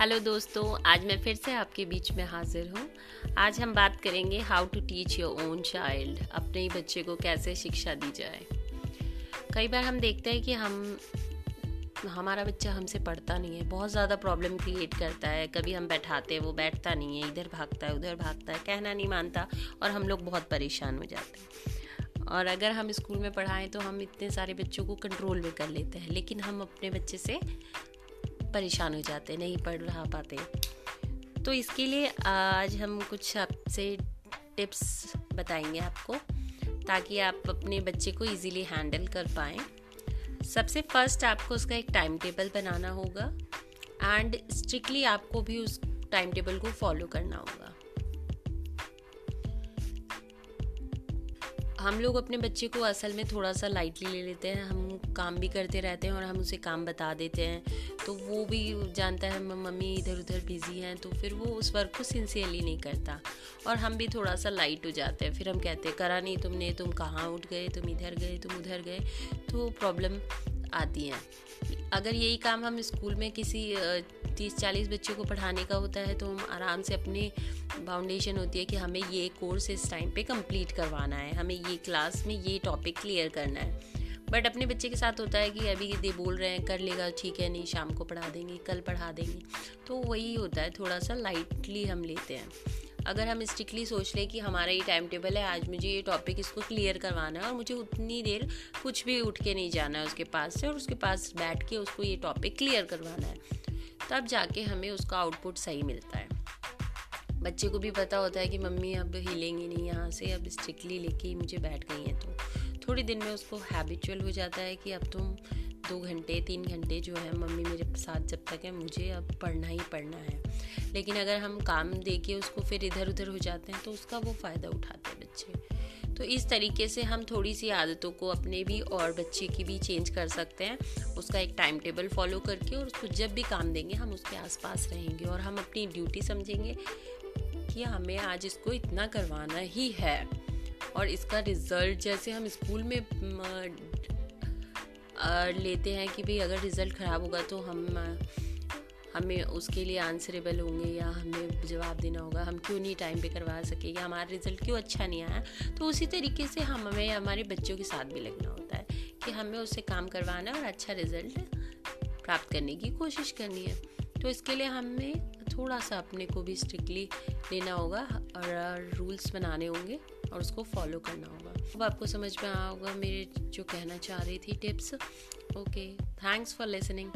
Hello दोस्तों, आज मैं फिर से आपके बीच में हाजिर हूँ। आज हम बात करेंगे how to teach your own child अपने ही बच्चे को कैसे शिक्षा दी जाए। कई बार हम देखते हैं कि हम, हमारा बच्चा हमसे पढ़ता नहीं है, बहुत ज़्यादा प्रॉब्लम क्रिएट करता है। कभी हम बैठाते हैं, वो बैठता नहीं है, इधर भागता है, उधर भागता है, कहना नहीं मानता और हम लोग बहुत परेशान हो जाते हैं। और अगर हम स्कूल में पढ़ाएँ तो हम इतने सारे बच्चों को कंट्रोल में कर लेते हैं, लेकिन हम अपने बच्चे से परेशान हो जाते, नहीं पढ़ रहा पाते। तो इसके लिए आज हम कुछ आपसे टिप्स बताएँगे आपको, ताकि आप अपने बच्चे को इजीली हैंडल कर पाएँ। सबसे फ़र्स्ट आपको उसका एक टाइम टेबल बनाना होगा एंड स्ट्रिक्टली आपको भी उस टाइम टेबल को फॉलो करना होगा। हम लोग अपने बच्चे को असल में थोड़ा सा लाइटली ले लेते हैं, हम काम भी करते रहते हैं और हम उसे काम बता देते हैं। तो वो भी जानता है मम्मी इधर उधर बिज़ी हैं। तो फिर वो उस वर्क को सिंसियरली नहीं करता और हम भी थोड़ा सा लाइट हो जाते हैं। फिर हम कहते हैं, करा नहीं तुमने, तुम कहाँ उठ गए? तुम इधर गए, तुम उधर गए? तो प्रॉब्लम आती हैं। अगर यही काम हम स्कूल में किसी तीस चालीस बच्चों को पढ़ाने का होता है तो हम आराम से अपनी बाउंडेशन होती है कि हमें ये कोर्स इस टाइम पे कंप्लीट करवाना है, हमें ये क्लास में ये टॉपिक क्लियर करना है। बट अपने बच्चे के साथ होता है कि अभी दे बोल रहे हैं, कर लेगा, ठीक है, नहीं, शाम को पढ़ा देंगे, कल पढ़ा देंगे। तो वही होता है थोड़ा सा लाइटली हम लेते हैं। अगर हम स्ट्रिक्टली सोच लें कि हमारा ये टाइम टेबल है, आज मुझे ये टॉपिक इसको क्लियर करवाना है और मुझे उतनी देर कुछ भी उठ के नहीं जाना है उसके पास से और उसके पास बैठ के उसको ये टॉपिक क्लियर करवाना है, तब जाके हमें उसका आउटपुट सही मिलता है। बच्चे को भी पता होता है कि मम्मी अब हिलेंगी नहीं यहाँ से, अब स्ट्रिक्टली लेके मुझे बैठ गई हैं तो। थोड़ी दिन में उसको हैबिचुअल हो जाता है कि अब तुम दो घंटे, तीन घंटे जो है, मम्मी मेरे साथ जब तक है, मुझे अब पढ़ना ही पढ़ना है। लेकिन अगर हम काम दे के उसको फिर इधर उधर हो जाते हैं तो उसका वो फ़ायदा उठाते हैं बच्चे। तो इस तरीके से हम थोड़ी सी आदतों को अपने भी और बच्चे की भी चेंज कर सकते हैं। उसका एक टाइम टेबल फॉलो करके और उसको जब भी काम देंगे, हम उसके आसपास रहेंगे और हम अपनी ड्यूटी समझेंगे कि हमें आज इसको इतना करवाना ही है। और इसका रिज़ल्ट जैसे हम स्कूल में लेते हैं कि भाई अगर रिज़ल्ट ख़राब होगा तो हम हमें उसके लिए आंसरेबल होंगे या हमें जवाब देना होगा। हम क्यों नहीं टाइम पे करवा सके या हमारा रिज़ल्ट क्यों अच्छा नहीं आया? तो उसी तरीके से हम हमें, हमारे बच्चों के साथ भी लगना होता है कि हमें उससे काम करवाना है और अच्छा रिज़ल्ट प्राप्त करने की कोशिश करनी है। तो इसके लिए हमें थोड़ा सा अपने को भी स्ट्रिक्टली लेना होगा और रूल्स बनाने होंगे और उसको फॉलो करना होगा। अब आपको समझ में आया होगा मेरे जो कहना चाह रही थी tips okay thanks for listening